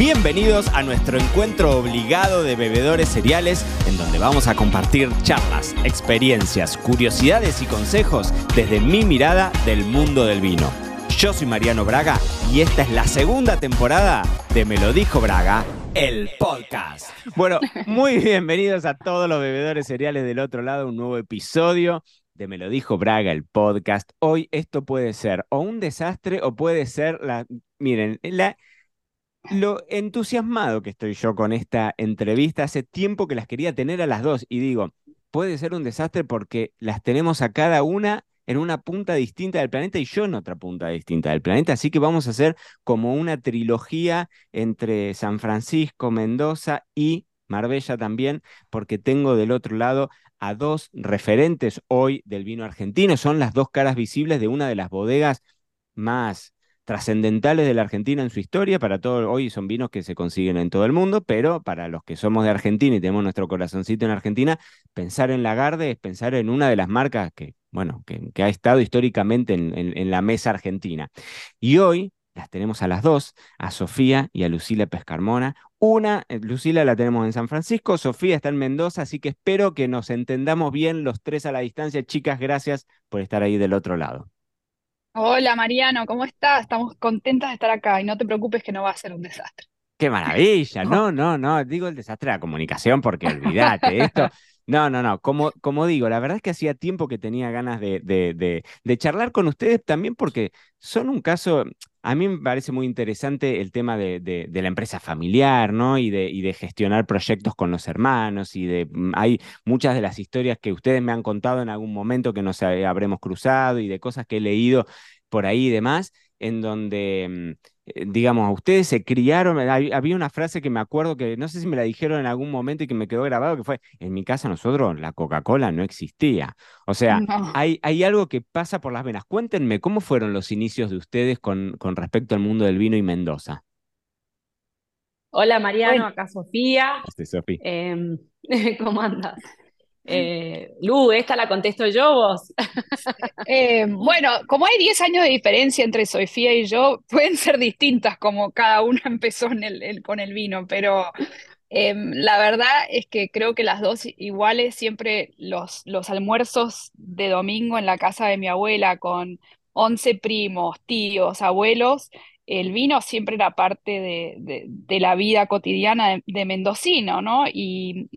Bienvenidos a nuestro encuentro obligado de bebedores cereales, en donde vamos a compartir charlas, experiencias, curiosidades y consejos desde mi mirada del mundo del vino. Yo soy Mariano Braga y esta es la segunda temporada de Me lo dijo Braga, el podcast. Bueno, muy bienvenidos a todos los bebedores cereales del otro lado, un nuevo episodio de Me lo dijo Braga, el podcast. Hoy esto puede ser o un desastre o puede ser la... Miren, la lo entusiasmado que estoy yo con esta entrevista. Hace tiempo que las quería tener a las dos y digo, puede ser un desastre porque las tenemos a cada una en una punta distinta del planeta y yo en otra punta distinta del planeta. Así que vamos a hacer como una trilogía entre San Francisco, Mendoza y Marbella también, porque tengo del otro lado a dos referentes hoy del vino argentino. Son las dos caras visibles de una de las bodegas más trascendentales de la Argentina en su historia. Para todo, hoy son vinos que se consiguen en todo el mundo, pero para los que somos de Argentina y tenemos nuestro corazoncito en Argentina, pensar en Lagarde es pensar en una de las marcas que, bueno, que, ha estado históricamente en, la mesa argentina. Y hoy las tenemos a las dos, a Sofía y a Lucila Pescarmona. Una, eh, Lucila la tenemos en San Francisco, Sofía está en Mendoza, así que espero que nos entendamos bien los tres a la distancia. Chicas, gracias por estar ahí del otro lado. Hola Mariano, ¿cómo estás? Estamos contentas de estar acá y no te preocupes que no va a ser un desastre. Qué maravilla, no, no, no, digo el desastre de la comunicación porque olvídate, esto, no, no, no, como, como digo, la verdad es que hacía tiempo que tenía ganas de, de, de, charlar con ustedes también porque son un caso, a mí me parece muy interesante el tema de, de, la empresa familiar, ¿no? Y de, y de gestionar proyectos con los hermanos y de, mm, hay muchas de las historias que ustedes me han contado en algún momento que nos habremos cruzado y de cosas que he leído por ahí y demás, en donde mm, digamos, ustedes se criaron, había una frase que me acuerdo que no sé si me la dijeron en algún momento y que me quedó grabado, que fue, en mi casa nosotros la Coca-Cola no existía. O sea, hay, hay algo que pasa por las venas. Cuéntenme, ¿cómo fueron los inicios de ustedes con, con respecto al mundo del vino y Mendoza? Hola Mariano, acá Sofía. Este, Sofía. Em, ¿Cómo andas? Eh, Lu, esta la contesto yo vos. Eh, bueno, como hay 10 años de diferencia entre Sofía y yo, pueden ser distintas como cada una empezó con el vino, pero em, la verdad es que creo que las dos iguales, siempre los, los almuerzos de domingo en la casa de mi abuela con 11 primos, tíos, abuelos, el vino siempre era parte de, la vida cotidiana de, mendocino, ¿no? Y,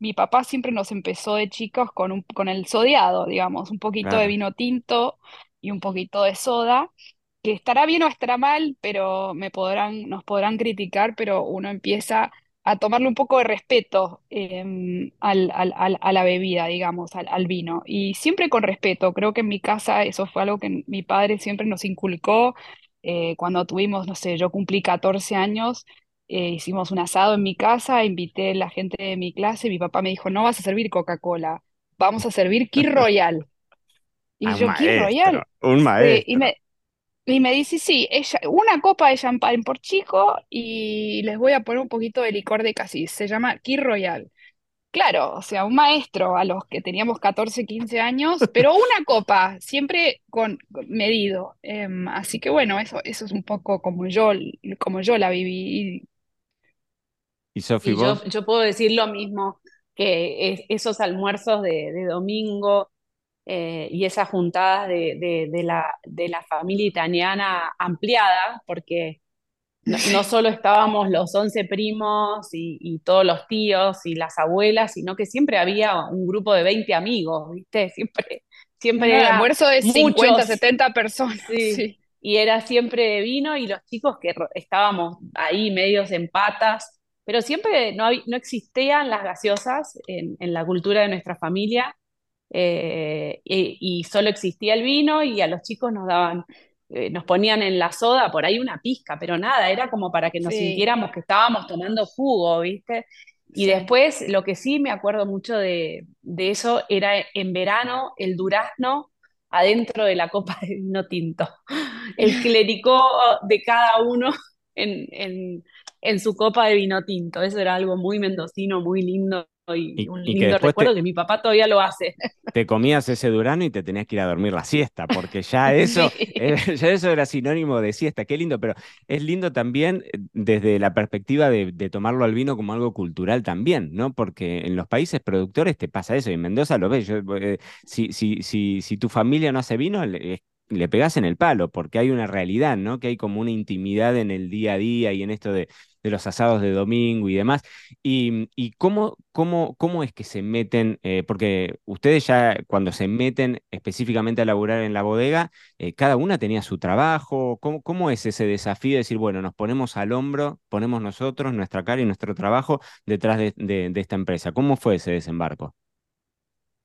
mi papá siempre nos empezó de chicos con, un, con el sodiado, digamos, un poquito de vino tinto y un poquito de soda, que estará bien o estará mal, pero me podrán, nos podrán criticar, pero uno empieza a tomarle un poco de respeto em, al, a la bebida, digamos, al, al, vino. Y siempre con respeto. Creo que en mi casa eso fue algo que mi padre siempre nos inculcó eh, cuando tuvimos, no sé, yo cumplí 14 años, eh, hicimos un asado en mi casa, invité a la gente de mi clase, mi papá me dijo, no vas a servir Coca-Cola, vamos a servir Kir Royal. Y yo, Kir Royal. Un maestro. y, me, y me dice, sí, ella, una copa de champán por chico y les voy a poner un poquito de licor de casis, se llama Kir Royal. Claro, o sea, un maestro a los que teníamos 14, 15 años, pero una copa, siempre con, medido. Em, así que bueno, eso, eso es un poco como yo, como yo la viví. ¿Y Sofi? Yo, puedo decir lo mismo, que esos almuerzos de, domingo eh, y esas juntadas de, de, la, de la familia italiana ampliada, porque no, solo estábamos los once primos y, todos los tíos y las abuelas, sino que siempre había un grupo de 20 amigos, ¿viste? Siempre, siempre era almuerzo de 50, 70 personas. Sí. Y era siempre de vino y los chicos que estábamos ahí medios en patas, pero siempre no, no existían las gaseosas en, la cultura de nuestra familia. Eh, y, solo existía el vino y a los chicos nos daban eh, nos ponían en la soda por ahí una pizca, pero nada, era como para que nos sintiéramos que estábamos tomando jugo, ¿viste? Y después, lo que sí me acuerdo mucho de, eso era en verano el durazno adentro de la copa de vino tinto. El clericó de cada uno en, en, en, su copa de vino tinto. Eso era algo muy mendocino, muy lindo y, un lindo recuerdo que mi papá todavía lo hace. Te comías ese durano y te tenías que ir a dormir la siesta, porque ya eso, era, ya eso era sinónimo de siesta. Qué lindo, pero es lindo también eh, desde la perspectiva de, tomarlo al vino como algo cultural también, ¿no? Porque en los países productores te pasa eso, y en Mendoza lo ves. Eh, si, si, si, si tu familia no hace vino, es le pegas en el palo, porque hay una realidad, ¿no? Que hay como una intimidad en el día a día y en esto de, los asados de domingo y demás. Y, cómo, cómo, cómo, es que se meten, eh, porque ustedes ya cuando se meten específicamente a laburar en la bodega, eh, cada una tenía su trabajo. ¿Cómo, ¿Cómo es ese desafío de decir, bueno, nos ponemos al hombro, ponemos nosotros nuestra cara y nuestro trabajo detrás de esta empresa? ¿Cómo fue ese desembarco?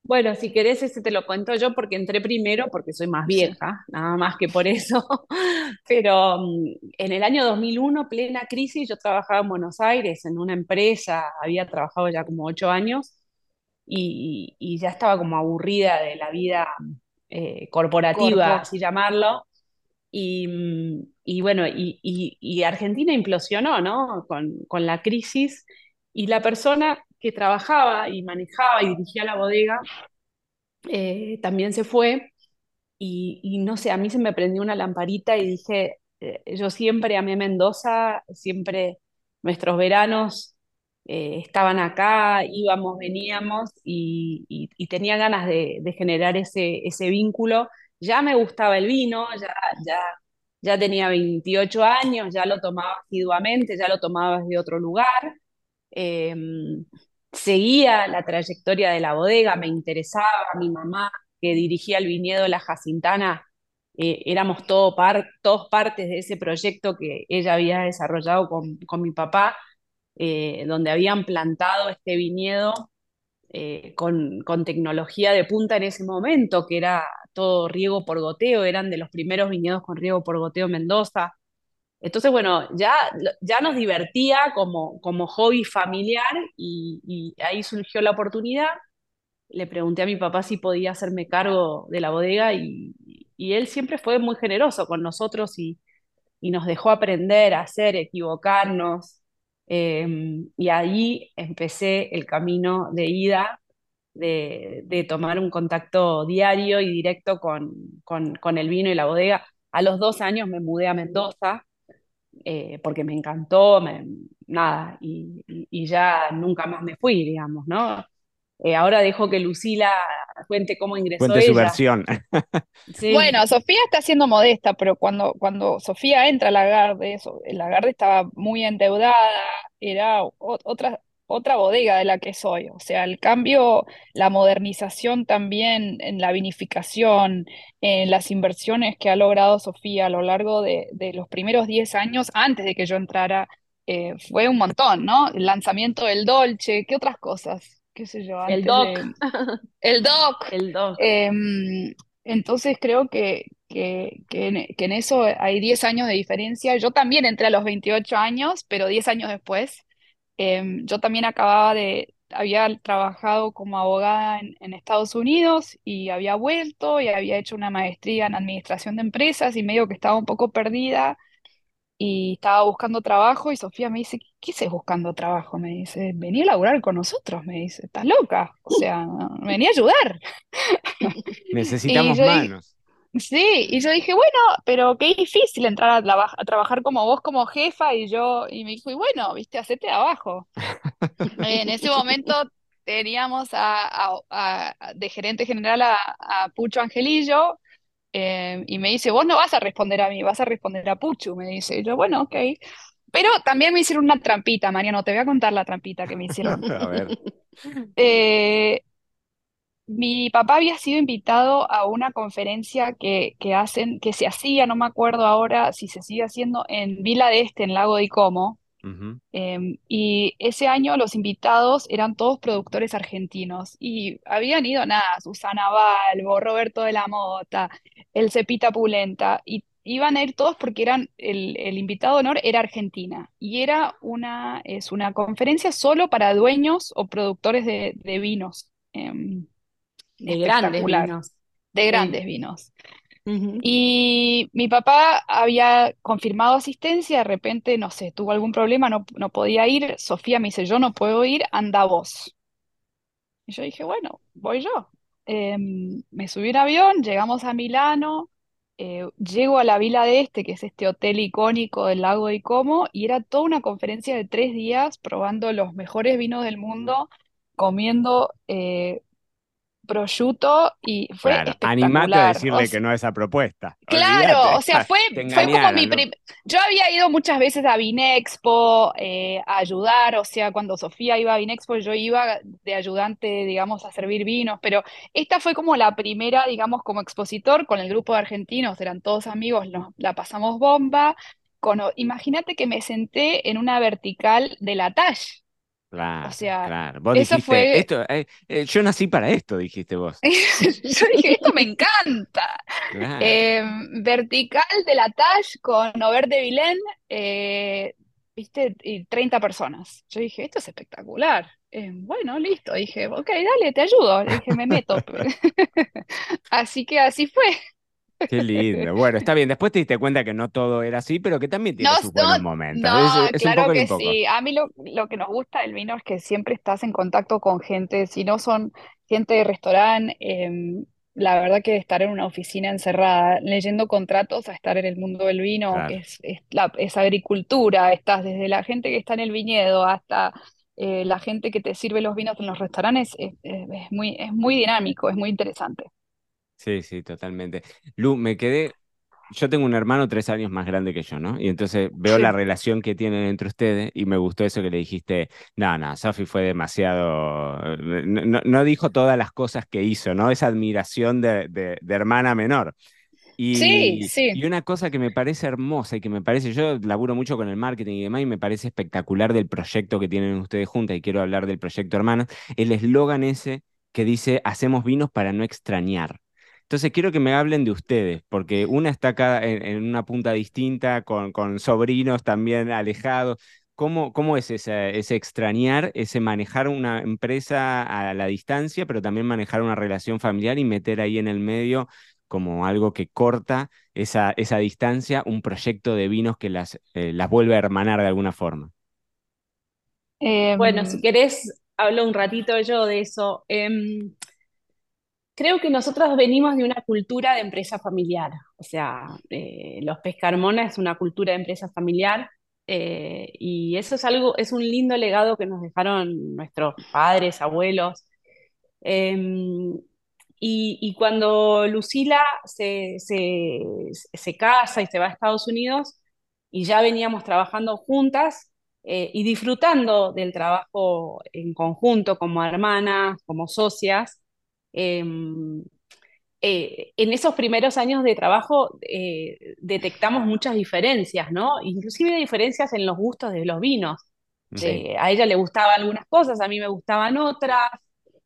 Bueno, si querés, ese te lo cuento yo porque entré primero, porque soy más vieja, nada más que por eso. Pero mm, en el año 2001, plena crisis, yo trabajaba en Buenos Aires en una empresa, había trabajado ya como ocho años y, ya estaba como aburrida de la vida eh, corporativa, así llamarlo. Y, mm, bueno, y, Argentina implosionó, ¿no? Con, con la crisis y la persona que trabajaba y manejaba y dirigía la bodega, eh, también se fue. Y, no sé, a mí se me prendió una lamparita y dije, eh, yo siempre amé Mendoza, siempre nuestros veranos eh, estaban acá, íbamos, veníamos y, tenía ganas de, generar ese, ese vínculo. Ya me gustaba el vino, ya, ya, ya tenía 28 años, ya lo tomaba asiduamente, ya lo tomaba desde otro lugar. Em, seguía la trayectoria de la bodega, me interesaba, mi mamá que dirigía el viñedo La Jacintana, eh, éramos todo todos partes de ese proyecto que ella había desarrollado con, mi papá, eh, donde habían plantado este viñedo eh, con, con, tecnología de punta en ese momento, que era todo riego por goteo, eran de los primeros viñedos con riego por goteo en Mendoza. Entonces, bueno, ya, ya nos divertía como, como hobby familiar y, ahí surgió la oportunidad. Le pregunté a mi papá si podía hacerme cargo de la bodega y, él siempre fue muy generoso con nosotros y, nos dejó aprender, a hacer, equivocarnos. Em, y ahí empecé el camino de ida, de, tomar un contacto diario y directo con, con el vino y la bodega. A los dos años me mudé a Mendoza eh, porque me encantó, nada, y, ya nunca más me fui, digamos, ¿no? Eh, ahora dejo que Lucila cuente cómo ingresó Cuente su versión. Bueno, Sofía está siendo modesta, pero cuando, cuando Sofía entra a Lagarde, Lagarde estaba muy endeudada, era otra, otra bodega de la que soy. O sea, el cambio, la modernización también en la vinificación, en las inversiones que ha logrado Sofía a lo largo de, los primeros 10 años, antes de que yo entrara, eh, fue un montón, ¿no? El lanzamiento del Dolce, ¿qué otras cosas? ¿Qué sé yo? el DOC. El DOC. El DOC. Em, entonces creo que, que, en, eso hay 10 años de diferencia. Yo también entré a los 28 años, pero 10 años después. Em, yo también acababa de, había trabajado como abogada en, Estados Unidos y había vuelto y había hecho una maestría en administración de empresas y medio que estaba un poco perdida y estaba buscando trabajo y Sofía me dice, ¿qué haces buscando trabajo? Me dice, vení a laburar con nosotros, me dice, estás loca, o sea, vení a ayudar. Necesitamos manos. Sí, y yo dije, bueno, pero qué difícil entrar a, trabajar como vos como jefa y yo, y me dijo, y bueno, viste, hacete abajo. en ese momento teníamos a, de gerente general a, Pucho Angelillo eh, y me dice, vos no vas a responder a mí, vas a responder a Pucho, me dice. Y yo, bueno, ok. Pero también me hicieron una trampita, Mariano, te voy a contar la trampita que me hicieron. A ver. Eh, mi papá había sido invitado a una conferencia que, hacen, que se hacía, no me acuerdo ahora si se sigue haciendo, en Vila de Este, en Lago de Como. Em, y ese año los invitados eran todos productores argentinos y habían ido nada, Susana Balbo, Roberto de la Mota, el Cepita Pulenta, y iban a ir todos porque eran, el, invitado de honor era Argentina y era una, es una conferencia solo para dueños o productores de, vinos. Em, de grandes vinos. De grandes vinos. Y mi papá había confirmado asistencia, de repente, no sé, tuvo algún problema, no, no podía ir. Sofía me dice, yo no puedo ir, anda vos. Y yo dije, bueno, voy yo. Em, me subí un avión, llegamos a Milano, eh, llego a la Vila de Este, que es este hotel icónico del lago de Como, y era toda una conferencia de tres días probando los mejores vinos del mundo, comiendo eh, prosciutto y fue Claro, animate a. O decirle sea, que no a esa propuesta. Claro, Olvídate, o sea, fue, fue como mi prim... Yo había ido muchas veces a Vinexpo eh, a ayudar, o sea, cuando Sofía iba a Vinexpo yo iba de ayudante, digamos, a servir vinos, pero esta fue como la primera, digamos, como expositor con el grupo de argentinos, eran todos amigos, nos la pasamos bomba. Imagínate que me senté en una vertical de la Tash, o Claro, sea, claro. Vos eso dijiste, fue... esto, eh, eh, yo nací para esto, dijiste vos. Yo dije, esto me encanta. Claro. Eh, vertical de la Tash con Aubert de Vilén, eh, viste, y 30 personas. Yo dije, esto es espectacular. Eh, bueno, listo. Dije, ok, dale, te ayudo. Le dije, me meto. Así que así fue. Qué lindo. Bueno, está bien. Después te diste cuenta que no todo era así, pero que también tiene No, sus buenos no, momentos. no, Es, es un claro poco que un poco. sí. A mí lo, lo que nos gusta del vino es que siempre estás en contacto con gente. Si no son gente de restaurante, em, la verdad que estar en una oficina encerrada leyendo contratos a estar en el mundo del vino, que es, es, la, es agricultura, estás desde la gente que está en el viñedo hasta eh, la gente que te sirve los vinos en los restaurantes, es, es- es muy, es muy dinámico, es muy interesante. Sí, sí, totalmente. Lu, me quedé. Yo tengo un hermano tres años más grande que yo, ¿no? Y entonces veo la relación que tienen entre ustedes y me gustó eso que le dijiste. No, no, Sofi fue demasiado. No, no- no dijo todas las cosas que hizo, ¿no? Esa admiración de, de- de hermana menor. sí, sí. y una cosa que me parece hermosa y que me parece, yo laburo mucho con el marketing y demás, y me parece espectacular del proyecto que tienen ustedes juntas, y quiero hablar del proyecto Hermanas, el eslogan ese que dice, hacemos vinos para no extrañar. Entonces quiero que me hablen de ustedes, porque una está acá en, en una punta distinta, con, con sobrinos también alejados. ¿Cómo, cómo es ese, ese extrañar, ese manejar una empresa a la distancia, pero también manejar una relación familiar y meter ahí en el medio como algo que corta esa, esa distancia, un proyecto de vinos que las, eh, las vuelve a hermanar de alguna forma? Bueno, si Em, querés, hablo un ratito yo de eso. Em, creo que nosotros venimos de una cultura de empresa familiar. O sea, eh, los Pescarmona es una cultura de empresa familiar. eh, y eso es algo, es un lindo legado que nos dejaron nuestros padres, abuelos. Em, y, y cuando Lucila se, se, se casa y se va a Estados Unidos, y ya veníamos trabajando juntas eh, y disfrutando del trabajo en conjunto como hermanas, como socias, em, eh, en esos primeros años de trabajo eh, detectamos muchas diferencias, ¿no? Inclusive diferencias en los gustos de los vinos. sí. Eh, a ella le gustaban algunas cosas, a mí me gustaban otras.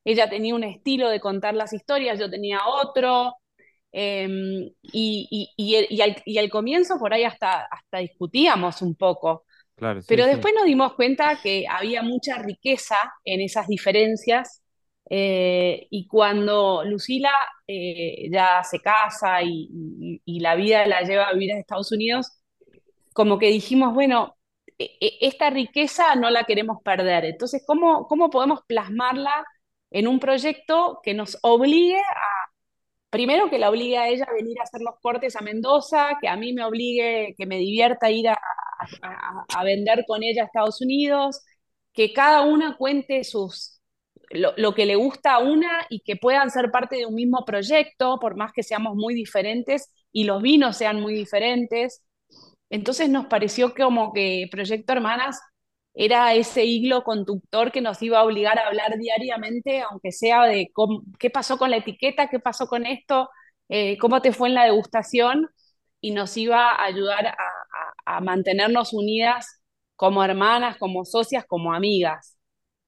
Ella tenía un estilo de contar las historias, yo tenía otro. Eh, y, al, y al comienzo por ahí hasta, hasta discutíamos un poco, Claro, sí, pero sí. después nos dimos cuenta que había mucha riqueza en esas diferencias. Eh, y cuando Lucila eh, ya se casa y, la vida la lleva a vivir a Estados Unidos, como que dijimos, bueno, e- e- esta riqueza no la queremos perder. Entonces, ¿cómo, cómo podemos plasmarla en un proyecto que nos obligue primero que la obligue a ella a venir a hacer los cortes a Mendoza, que a mí me obligue, que me divierta ir a, a- a vender con ella a Estados Unidos, que cada una cuente sus, lo, lo que le gusta a una y que puedan ser parte de un mismo proyecto, por más que seamos muy diferentes y los vinos sean muy diferentes. Entonces nos pareció como que Proyecto Hermanas era ese hilo conductor que nos iba a obligar a hablar diariamente, aunque sea de qué pasó con la etiqueta, qué pasó con esto, eh, cómo te fue en la degustación, y nos iba a ayudar a- a mantenernos unidas como hermanas, como socias, como amigas.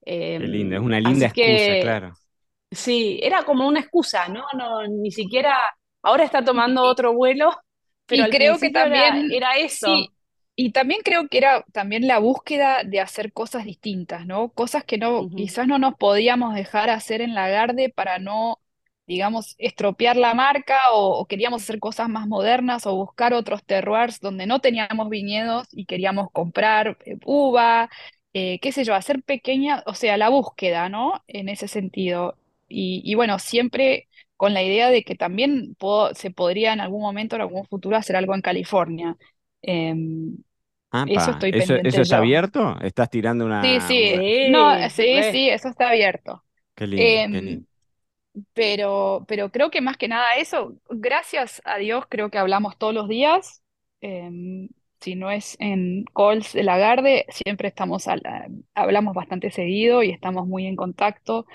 Eh, Qué lindo, es una linda excusa, que claro. sí, era como una excusa, ¿no? No, ni siquiera, ahora está tomando otro vuelo, pero y al creo que era, también, era sí, eso. y también creo que era también la búsqueda de hacer cosas distintas, ¿no? Cosas que no, quizás no nos podíamos dejar hacer en Lagarde para no, digamos, estropear la marca o, o queríamos hacer cosas más modernas o buscar otros terroirs donde no teníamos viñedos y queríamos comprar eh, uva. Eh, qué sé yo, hacer pequeña, o sea, la búsqueda, ¿no? En ese sentido. Y, y bueno, siempre con la idea de que también puedo- se podría en algún momento, en algún futuro, hacer algo en California. Em, eso estoy ¿eso, eso pendiente está yo. abierto? ¿Estás tirando Sí, una, sí, no, Sí, sí, re. sí, eso está abierto. Qué lindo, qué Em, lindo. pero, pero creo que más que nada eso, gracias a Dios, creo que hablamos todos los días. Em, si no es en calls de Lagarde, siempre estamos hablamos bastante seguido y estamos muy en contacto.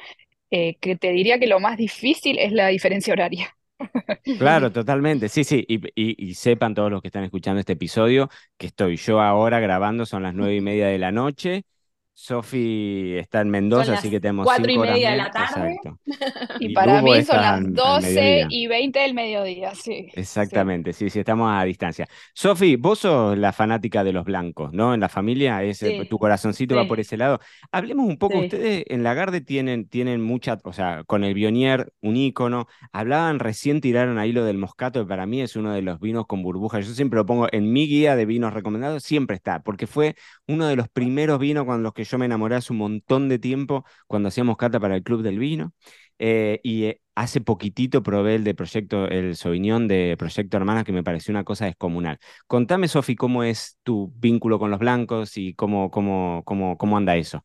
Eh, que te diría que lo más difícil es la diferencia horaria. Claro, totalmente. Sí, sí. Y, y- y sepan todos los que están escuchando este episodio que estoy yo ahora grabando, son las nueve y media de la noche. Sofi está en Mendoza, así que tenemos cuatro y cinco horas media de la tarde. Exacto. Y Y para Lugo mí son las al, al 12 mediodía. y 20 del mediodía, sí. Exactamente, sí, sí, estamos a distancia. Sofi, vos sos la fanática de los blancos, ¿no? En la familia, es, eh, Sí, tu corazoncito va por ese lado. Hablemos un poco, ustedes en Lagarde tienen, tienen mucha, o sea, con el Bionier, un ícono. Hablaban recién, tiraron ahí lo del Moscato, que para mí es uno de los vinos con burbujas. Yo siempre lo pongo en mi guía de vinos recomendados, siempre está, porque fue uno de los primeros vinos con los que yo me enamoré hace un montón de tiempo, cuando hacíamos cata para el Club del Vino. Eh, y eh, hace poquitito probé el de Proyecto, el Sauvignon de Proyecto Hermanas, que me pareció una cosa descomunal. Contame, Sofi, cómo es tu vínculo con los blancos y cómo, cómo, cómo, cómo anda eso.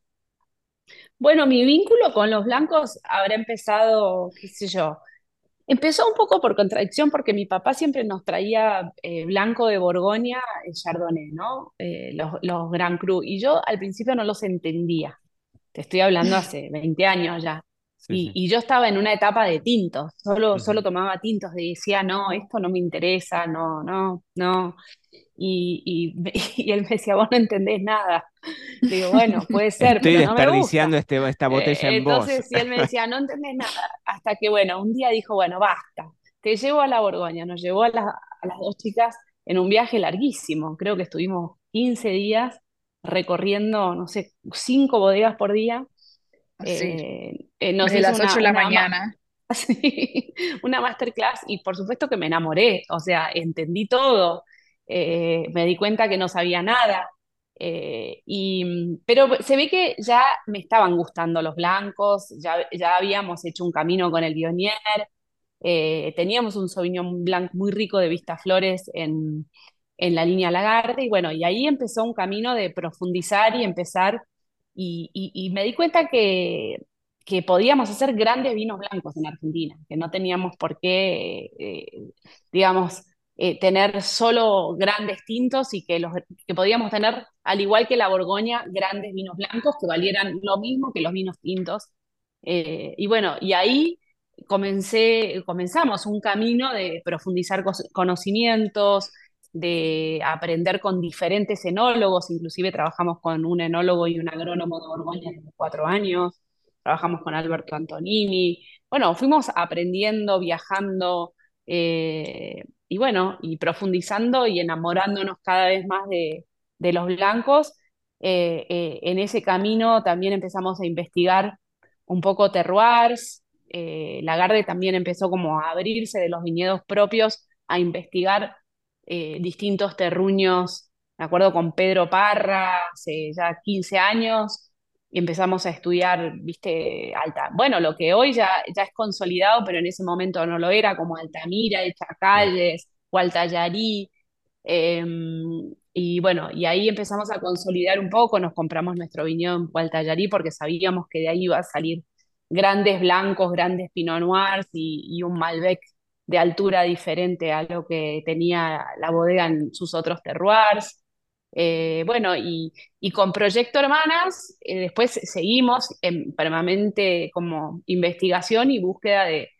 Bueno, mi vínculo con los blancos habrá empezado, qué sé yo, empezó un poco por contradicción porque mi papá siempre nos traía eh, blanco de Borgoña, el Chardonnay, ¿no? Eh, los, los Grand Cru. Y yo al principio no los entendía. Te estoy hablando hace 20 años ya. Sí, Y, sí. y yo estaba en una etapa de tintos, solo, solo tomaba tintos, y decía, no, esto no me interesa, no, no, no. Y, y, y él me decía, vos no entendés nada. Digo, bueno, puede ser, Estoy pero no me desperdiciando gusta. este, esta botella Eh, en vos. entonces, y él me decía, no entendés nada. Hasta que, bueno, un día dijo, bueno, basta, te llevo a la Borgoña. Nos llevó a, la- a las dos chicas en un viaje larguísimo. Creo que estuvimos 15 días recorriendo, no sé, cinco bodegas por día. Así, Eh, eh, nos desde las 8 una, de la una, ma- mañana. Sí, una masterclass y por supuesto que me enamoré, o sea, entendí todo, eh, me di cuenta que no sabía nada, eh, y, pero se ve que ya me estaban gustando los blancos, ya, ya habíamos hecho un camino con el Bionier, eh, teníamos un Sauvignon Blanc muy rico de Vistaflores en, en la línea Lagarde, y bueno, y ahí empezó un camino de profundizar y empezar, y, y- me di cuenta que, que podíamos hacer grandes vinos blancos en Argentina, que no teníamos por qué, digamos, eh, tener solo grandes tintos y que, los, que podíamos tener, al igual que la Borgoña, grandes vinos blancos que valieran lo mismo que los vinos tintos. Eh, y bueno, y ahí comencé, comenzamos un camino de profundizar conocimientos, de aprender con diferentes enólogos, inclusive trabajamos con un enólogo y un agrónomo de Borgoña de cuatro años, trabajamos con Alberto Antonini, bueno, fuimos aprendiendo, viajando, eh, y bueno, y profundizando y enamorándonos cada vez más de, de los blancos. Eh, eh, en ese camino también empezamos a investigar un poco terroirs, eh, Lagarde también empezó como a abrirse de los viñedos propios, a investigar eh, distintos terruños. Me acuerdo con Pedro Parra, hace ya 15 años, y empezamos a estudiar, viste, Alta. Bueno, lo que hoy ya, ya es consolidado, pero en ese momento no lo era, como Altamira, El. Chacalles, Gualtallarí. eh, y bueno, y ahí empezamos a consolidar un poco, nos compramos nuestro viñedo en Gualtallarí porque sabíamos que de ahí iba a salir grandes blancos, grandes Pinot Noirs y, y un Malbec de altura diferente a lo que tenía la bodega en sus otros terroirs. Eh, bueno, y, con Proyecto Hermanas, eh, después seguimos en permanente como investigación y búsqueda de,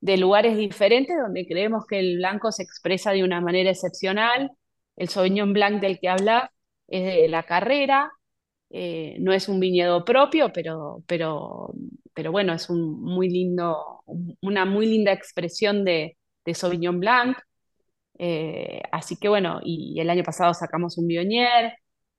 de lugares diferentes donde creemos que el blanco se expresa de una manera excepcional. El Sauvignon Blanc del que habla es de la carrera, eh, no es un viñedo propio, pero, pero, pero bueno, es un muy lindo, una muy linda expresión de, de Sauvignon Blanc. Eh, así que bueno, y el año pasado sacamos un Bionier,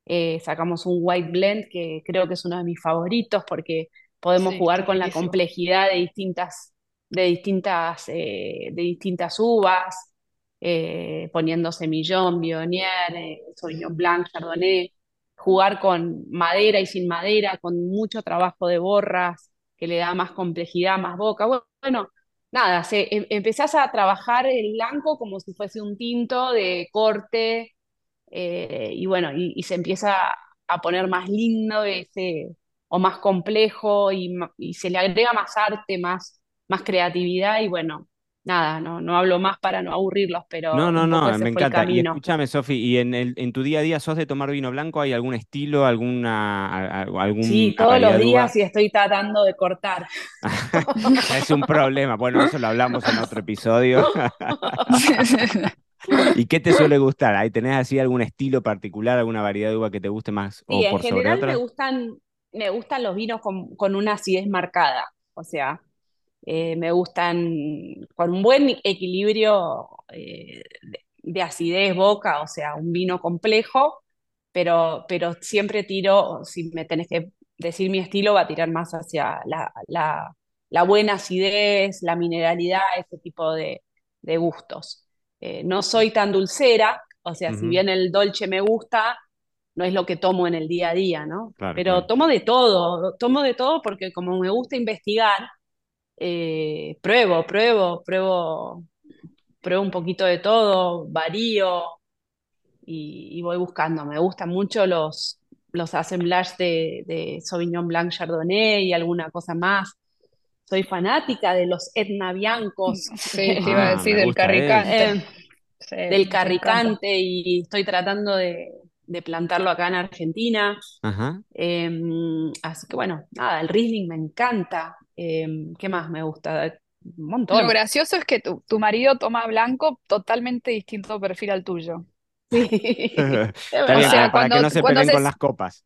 eh, sacamos un White Blend que creo que es uno de mis favoritos porque podemos Sí, jugar con la complejidad de distintas, de distintas, eh, de distintas uvas, eh, poniendo semillón, Bionier, Sauvignon Blanc, Chardonnay. jugar con madera y sin madera, con mucho trabajo de borras, que le da más complejidad, más boca. Bueno, nada, se, em, empezás a trabajar el blanco como si fuese un tinto de corte, eh, y bueno, y, se empieza a poner más lindo ese, o más complejo, y, y se le agrega más arte, más, más creatividad, y bueno, nada, no, no hablo más para no aburrirlos, pero. No, no, no, me encanta. Y escúchame, Sofi, ¿y en, el, en tu día a día sos de tomar vino blanco? ¿Hay algún estilo, alguna, algún. Sí, todos los días y estoy tratando de cortar. es un problema. Bueno, eso lo hablamos en otro episodio. ¿Y qué te suele gustar? ¿Ahí tenés así algún estilo particular, alguna variedad de uva que te guste más o por en general me gustan, me gustan los vinos con, con una acidez marcada. O sea, eh, me gustan con un buen equilibrio eh, de, acidez, boca, o sea, un vino complejo, pero, pero siempre tiro, si me tenés que decir mi estilo, va a tirar más hacia la, la, buena acidez, la mineralidad, ese tipo de, gustos. Eh, no soy tan dulcera, o sea, si bien el dolce me gusta, no es lo que tomo en el día a día, ¿no? Pero tomo de todo, tomo de todo porque como me gusta investigar, eh, pruebo, pruebo, pruebo, pruebo un poquito de todo, varío y, voy buscando. Me gustan mucho los, los assemblages de, de, Sauvignon Blanc Chardonnay y alguna cosa más. Soy fanática de los Etna Biancos. Sí, te iba a decir del carricante. Eh, del carricante y estoy tratando de, de plantarlo acá en Argentina. Em, así que bueno, nada, el Riesling me encanta. Em, ¿Qué más me gusta? Un montón. Lo gracioso es que tu, tu marido toma blanco totalmente distinto perfil al tuyo. Sí. para que no se peleen con las copas.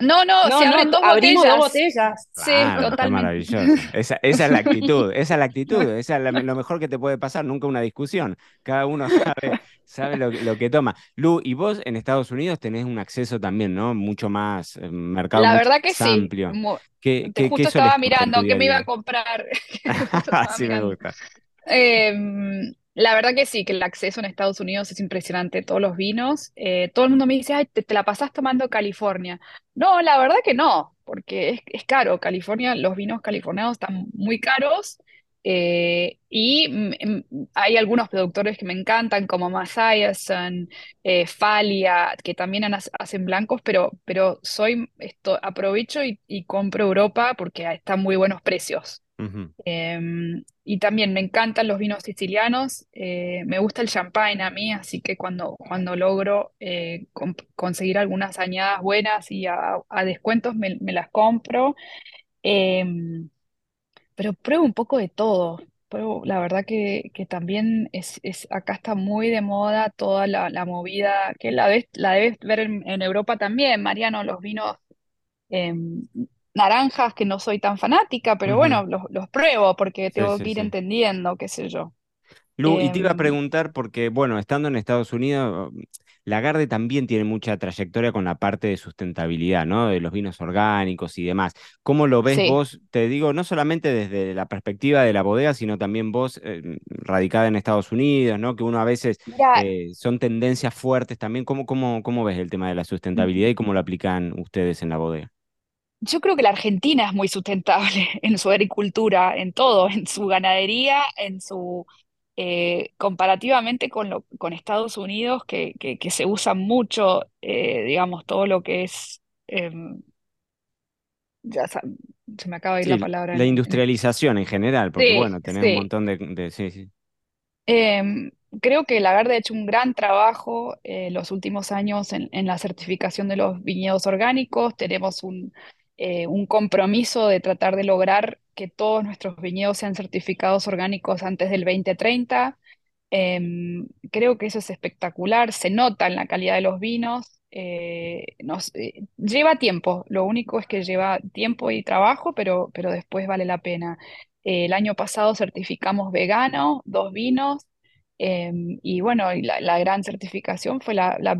No, no, se abren dos abrimos botellas. dos botellas. Sí, totalmente. Maravilloso. Esa, esa, es la actitud, esa es la actitud, esa es lo mejor que te puede pasar, nunca una discusión. Cada uno sabe, sabe lo, lo, que toma. Lu, y vos en Estados Unidos tenés un acceso también, ¿no? Mucho más eh, mercado La verdad que amplio. sí. ¿Qué, qué, justo estaba mirando qué me iba a comprar. Así me gusta. Eh, la verdad que sí, que el acceso en Estados Unidos es impresionante, todos los vinos. Eh, todo el mundo me dice, ay, te, la pasás tomando California. No, la verdad que no, porque es, caro. California, los vinos californianos están muy caros. Eh, y hay algunos productores que me encantan, como Masayasan, eh, Falia, que también hacen blancos, pero, pero soy, esto, aprovecho y, y compro Europa porque están muy buenos precios. Em, y también me encantan los vinos sicilianos, eh, me gusta el champagne a mí, así que cuando, cuando logro eh, conseguir algunas añadas buenas y a, descuentos me, las compro. Em, pero pruebo un poco de todo. Pruebo, la verdad que, que también es, es, acá está muy de moda toda la, la movida, que la, ves, la debes ver en, Europa también, Mariano, los vinos em, naranjas que no soy tan fanática, pero bueno, los, pruebo porque tengo que ir entendiendo, qué sé yo. Lu, y te iba a em, preguntar porque, bueno, estando en Estados Unidos, Lagarde también tiene mucha trayectoria con la parte de sustentabilidad, ¿no? De los vinos orgánicos y demás. ¿Cómo lo ves vos? Te digo, no solamente desde la perspectiva de la bodega, sino también vos, eh, radicada en Estados Unidos, ¿no? Que uno a veces eh, son tendencias fuertes también. ¿Cómo, cómo, ¿Cómo ves el tema de la sustentabilidad y cómo lo aplican ustedes en la bodega? Yo creo que la Argentina es muy sustentable en su agricultura, en todo, en su ganadería, en su eh, comparativamente con, lo, con Estados Unidos, que, que, se usa mucho, eh, digamos, todo lo que es, em, ya se me acaba de ir la palabra. La industrialización en general, porque bueno, tenemos un montón de... sí, sí. Em, creo que Lagarde ha hecho un gran trabajo eh, los últimos años en, en, la certificación de los viñedos orgánicos. Tenemos un, eh, un compromiso de tratar de lograr que todos nuestros viñedos sean certificados orgánicos antes del 2030. Em, creo que eso es espectacular, se nota en la calidad de los vinos, eh, nos, eh, lleva tiempo, lo único es que lleva tiempo y trabajo, pero, pero después vale la pena. el año pasado certificamos vegano, dos vinos, Em, y bueno, la, gran certificación fue la, la,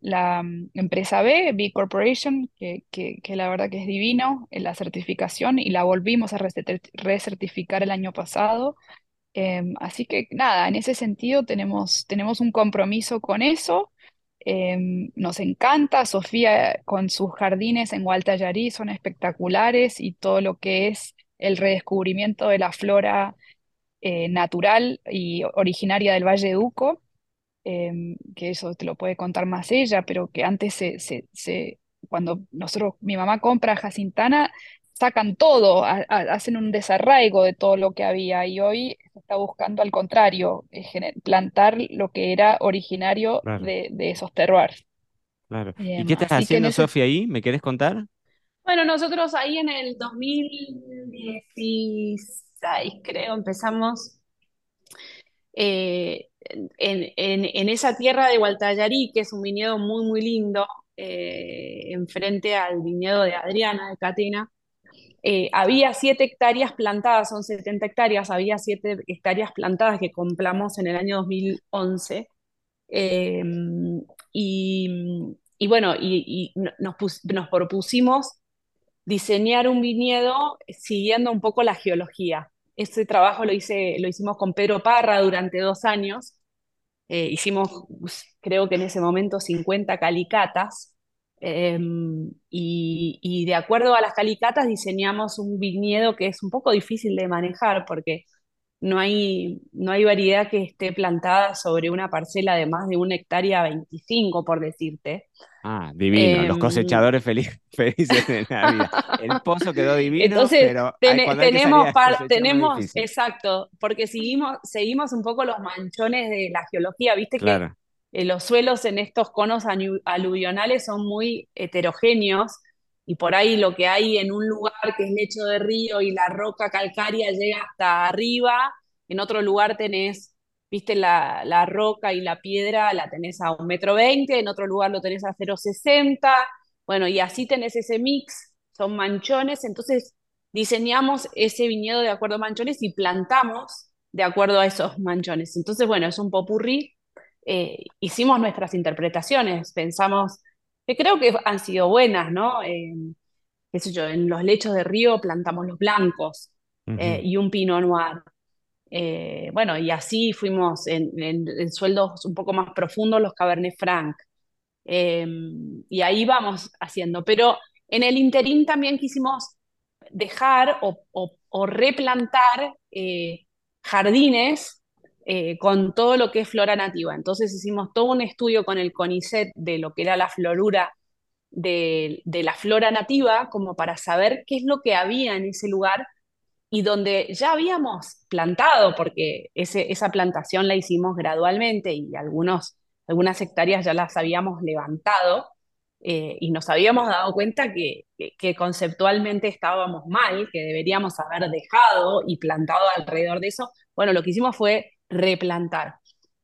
la mm, empresa B, B Corporation, que, que, la verdad que es divino en la certificación y la volvimos a recertificar el año pasado. Em, así que nada, en ese sentido tenemos, tenemos un compromiso con eso. Em, nos encanta, Sofía con sus jardines en Gualtallarí son espectaculares y todo lo que es el redescubrimiento de la flora eh, natural y originaria del Valle de Uco, em, que eso te lo puede contar más ella, pero que antes se, se, se- cuando nosotros, mi mamá compra jacintana, sacan todo, ha- ha- hacen un desarraigo de todo lo que había y hoy se está buscando al contrario, eh, plantar lo que era originario Claro, de, de esos terroirs. claro. ¿Y Em, qué estás haciendo, ese Sofía, ahí? ¿Me querés contar? Bueno, nosotros ahí en el 2016, creo, empezamos eh, en, en- esa tierra de Gualtallarí, que es un viñedo muy, muy lindo, eh, enfrente al viñedo de Adriana de Catena, eh, había siete hectáreas plantadas, son 70 hectáreas, había siete hectáreas plantadas que compramos en el año 2011. eh, y, y bueno, y, nos propusimos diseñar un viñedo siguiendo un poco la geología. Ese trabajo lo hice, lo hicimos con Pedro Parra durante dos años. Eh, hicimos, creo que en ese momento, 50 calicatas. eh, y, y de acuerdo a las calicatas diseñamos un viñedo que es un poco difícil de manejar porque no hay, no hay variedad que esté plantada sobre una parcela de más de una hectárea 25, por decirte. Ah, divino. Los Em, cosechadores feliz- felices de la vida. El pozo quedó divino, Entonces, pero hay que salir tenemos, par- tenemos, exacto, porque seguimos, seguimos un poco los manchones de la geología, viste que Claro, eh, los suelos en estos conos aluvionales son muy heterogéneos y por ahí lo que hay en un lugar que es lecho de río y la roca calcárea llega hasta arriba, en otro lugar tenés, viste, la, la roca y la piedra la tenés a un metro veinte, en otro lugar lo tenés a 0,60, bueno, y así tenés ese mix, son manchones, entonces diseñamos ese viñedo de acuerdo a manchones y plantamos de acuerdo a esos manchones. Entonces, bueno, es un popurrí eh, hicimos nuestras interpretaciones, pensamos, que creo que han sido buenas, ¿no? Eh, qué sé yo, en los lechos de río plantamos los blancos eh, y un pinot noir. Eh, bueno, y así fuimos en, en- sueldos un poco más profundos los Cabernet Franc. Eh, y ahí vamos haciendo. Pero en el interín también quisimos dejar o, o- replantar eh, jardines con todo lo que es flora nativa. Entonces hicimos todo un estudio con el CONICET de lo que era la florura de, de la flora nativa, como para saber qué es lo que había en ese lugar y donde ya habíamos plantado, porque esa plantación la hicimos gradualmente y algunos, algunas hectáreas ya las habíamos levantado eh, y nos habíamos dado cuenta que conceptualmente estábamos mal, que deberíamos haber dejado y plantado alrededor de eso. Bueno, lo que hicimos fue replantar.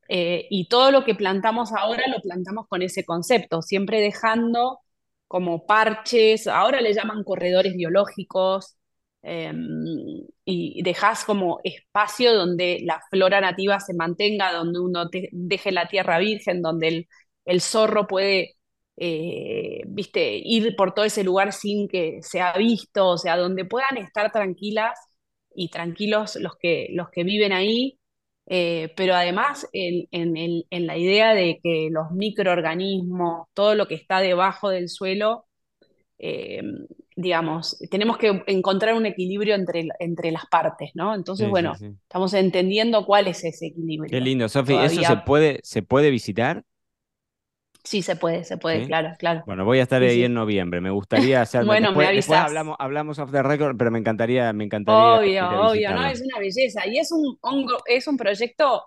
Eh, y todo lo que plantamos ahora lo plantamos con ese concepto, siempre dejando como parches, ahora le llaman corredores biológicos, eh, y dejas como espacio donde la flora nativa se mantenga, donde uno deje la tierra virgen, donde el, el zorro puede, eh, viste, ir por todo ese lugar sin que sea visto, o sea, donde puedan estar tranquilas y tranquilos los que, los que viven ahí, eh, pero además en, en, en la idea de que los microorganismos, todo lo que está debajo del suelo, eh, digamos, tenemos que encontrar un equilibrio entre, entre las partes, ¿no? Entonces, Sí, bueno, sí. estamos entendiendo cuál es ese Qué equilibrio. lindo, Sofi. ¿Eso se puede, se puede visitar? sí se puede, se puede, claro, claro. Bueno, voy a estar ahí en noviembre. Me gustaría hacerme. Bueno, me Después, después avisas. hablamos, hablamos off the record, pero me encantaría, me encantaría Obvio, obvio, ¿no? Es una belleza. Y es un, es un proyecto,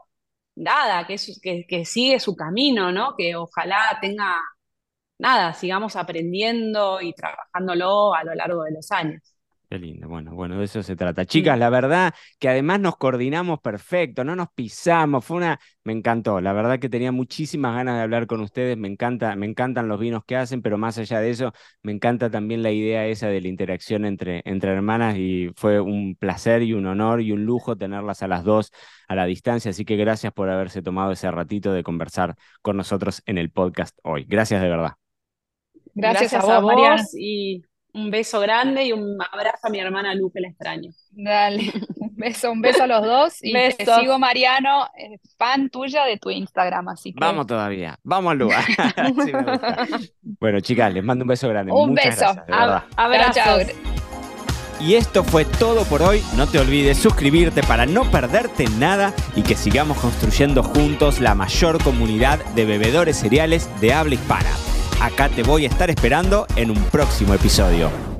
nada, que, es, que, que sigue su camino, ¿no? Que ojalá tenga, nada, sigamos aprendiendo y trabajándolo a lo largo de los años. Qué lindo, bueno, bueno, de eso se trata. Chicas, la verdad que además nos coordinamos perfecto, no nos pisamos, fue una, me encantó, la verdad que tenía muchísimas ganas de hablar con ustedes, me encanta, me encantan los vinos que hacen, pero más allá de eso, me encanta también la idea esa de la interacción entre, entre hermanas y fue un placer y un honor y un lujo tenerlas a las dos a la distancia, así que gracias por haberse tomado ese ratito de conversar con nosotros en el podcast hoy. Gracias de verdad. Gracias, Gracias a a vos, vos y un beso grande y un abrazo a mi hermana Lu, que la extraño. Dale, un Beso, un beso a los dos y te Besos. sigo, Mariano, eh, fan tuya de tu Instagram, así que Vamos todavía, vamos al lugar. Sí, bueno, chicas, les mando un beso grande. Un Muchas beso. gracias, Abrazos. Chao, chao. Y esto fue todo por hoy. No te olvides suscribirte para no perderte nada y que sigamos construyendo juntos la mayor comunidad de bebedores cereales de habla hispana. Acá te voy a estar esperando en un próximo episodio.